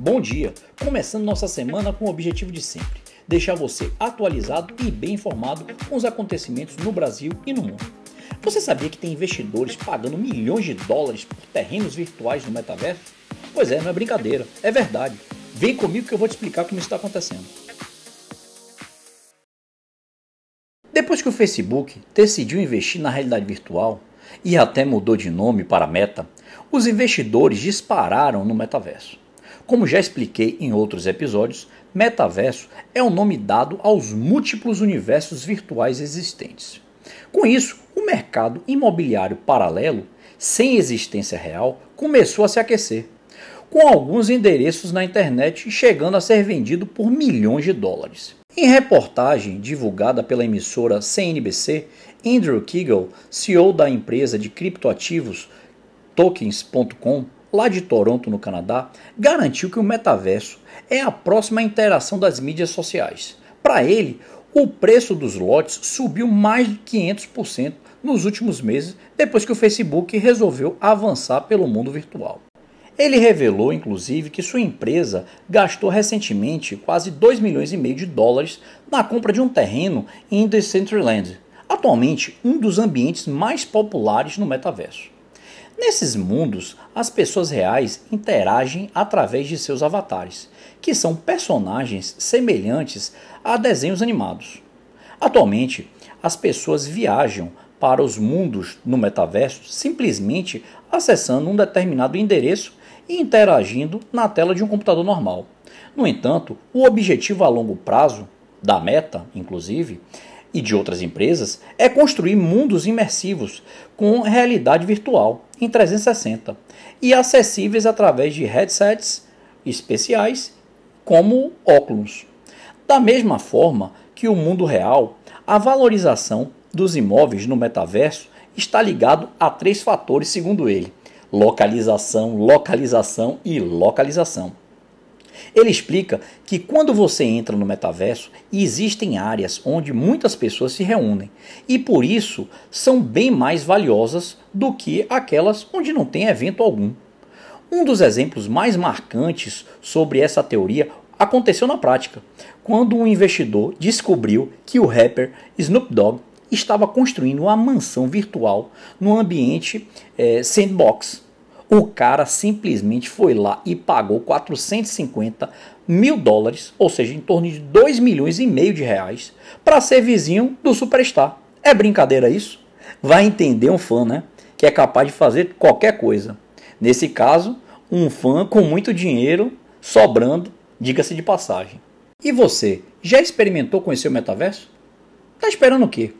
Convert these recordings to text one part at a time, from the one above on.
Bom dia! Começando nossa semana com o objetivo de sempre: deixar você atualizado e bem informado com os acontecimentos no Brasil e no mundo. Você sabia que tem investidores pagando milhões de dólares por terrenos virtuais no metaverso? Pois é, não é brincadeira, é verdade. Vem comigo que eu vou te explicar como isso está acontecendo. Depois que o Facebook decidiu investir na realidade virtual e até mudou de nome para Meta, os investidores dispararam no metaverso. Como já expliquei em outros episódios, metaverso é o nome dado aos múltiplos universos virtuais existentes. Com isso, o mercado imobiliário paralelo, sem existência real, começou a se aquecer, com alguns endereços na internet chegando a ser vendido por milhões de dólares. Em reportagem divulgada pela emissora CNBC, Andrew Kegel, CEO da empresa de criptoativos tokens.com, lá de Toronto, no Canadá, garantiu que o metaverso é a próxima interação das mídias sociais. Para ele, o preço dos lotes subiu mais de 500% nos últimos meses, depois que o Facebook resolveu avançar pelo mundo virtual. Ele revelou, inclusive, que sua empresa gastou recentemente quase 2 milhões e meio de dólares na compra de um terreno em Decentraland, atualmente um dos ambientes mais populares no metaverso. Nesses mundos, as pessoas reais interagem através de seus avatares, que são personagens semelhantes a desenhos animados. Atualmente, as pessoas viajam para os mundos no metaverso simplesmente acessando um determinado endereço e interagindo na tela de um computador normal. No entanto, o objetivo a longo prazo, da Meta, inclusive, e de outras empresas é construir mundos imersivos com realidade virtual em 360 e acessíveis através de headsets especiais como óculos. Da mesma forma que o mundo real, a valorização dos imóveis no metaverso está ligado a três fatores segundo ele: localização, localização e localização. Ele explica que quando você entra no metaverso, existem áreas onde muitas pessoas se reúnem e por isso são bem mais valiosas do que aquelas onde não tem evento algum. Um dos exemplos mais marcantes sobre essa teoria aconteceu na prática, quando um investidor descobriu que o rapper Snoop Dogg estava construindo uma mansão virtual no ambiente é, sandbox o cara simplesmente foi lá e pagou 450 mil dólares, ou seja, em torno de 2 milhões e meio de reais, para ser vizinho do Superstar. É brincadeira isso? Vai entender um fã, né? Que é capaz de fazer qualquer coisa. Nesse caso, um fã com muito dinheiro sobrando, diga-se de passagem. E você, já experimentou conhecer o metaverso? Tá esperando o quê?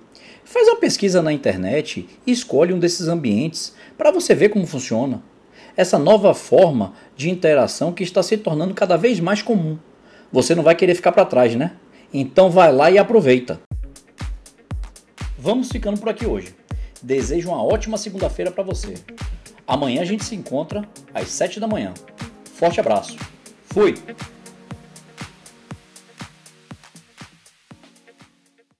Faz uma pesquisa na internet e escolhe um desses ambientes para você ver como funciona essa nova forma de interação que está se tornando cada vez mais comum. Você não vai querer ficar para trás, né? Então vai lá e aproveita. Vamos ficando por aqui hoje. Desejo uma ótima segunda-feira para você. Amanhã a gente se encontra às 7 da manhã. Forte abraço. Fui!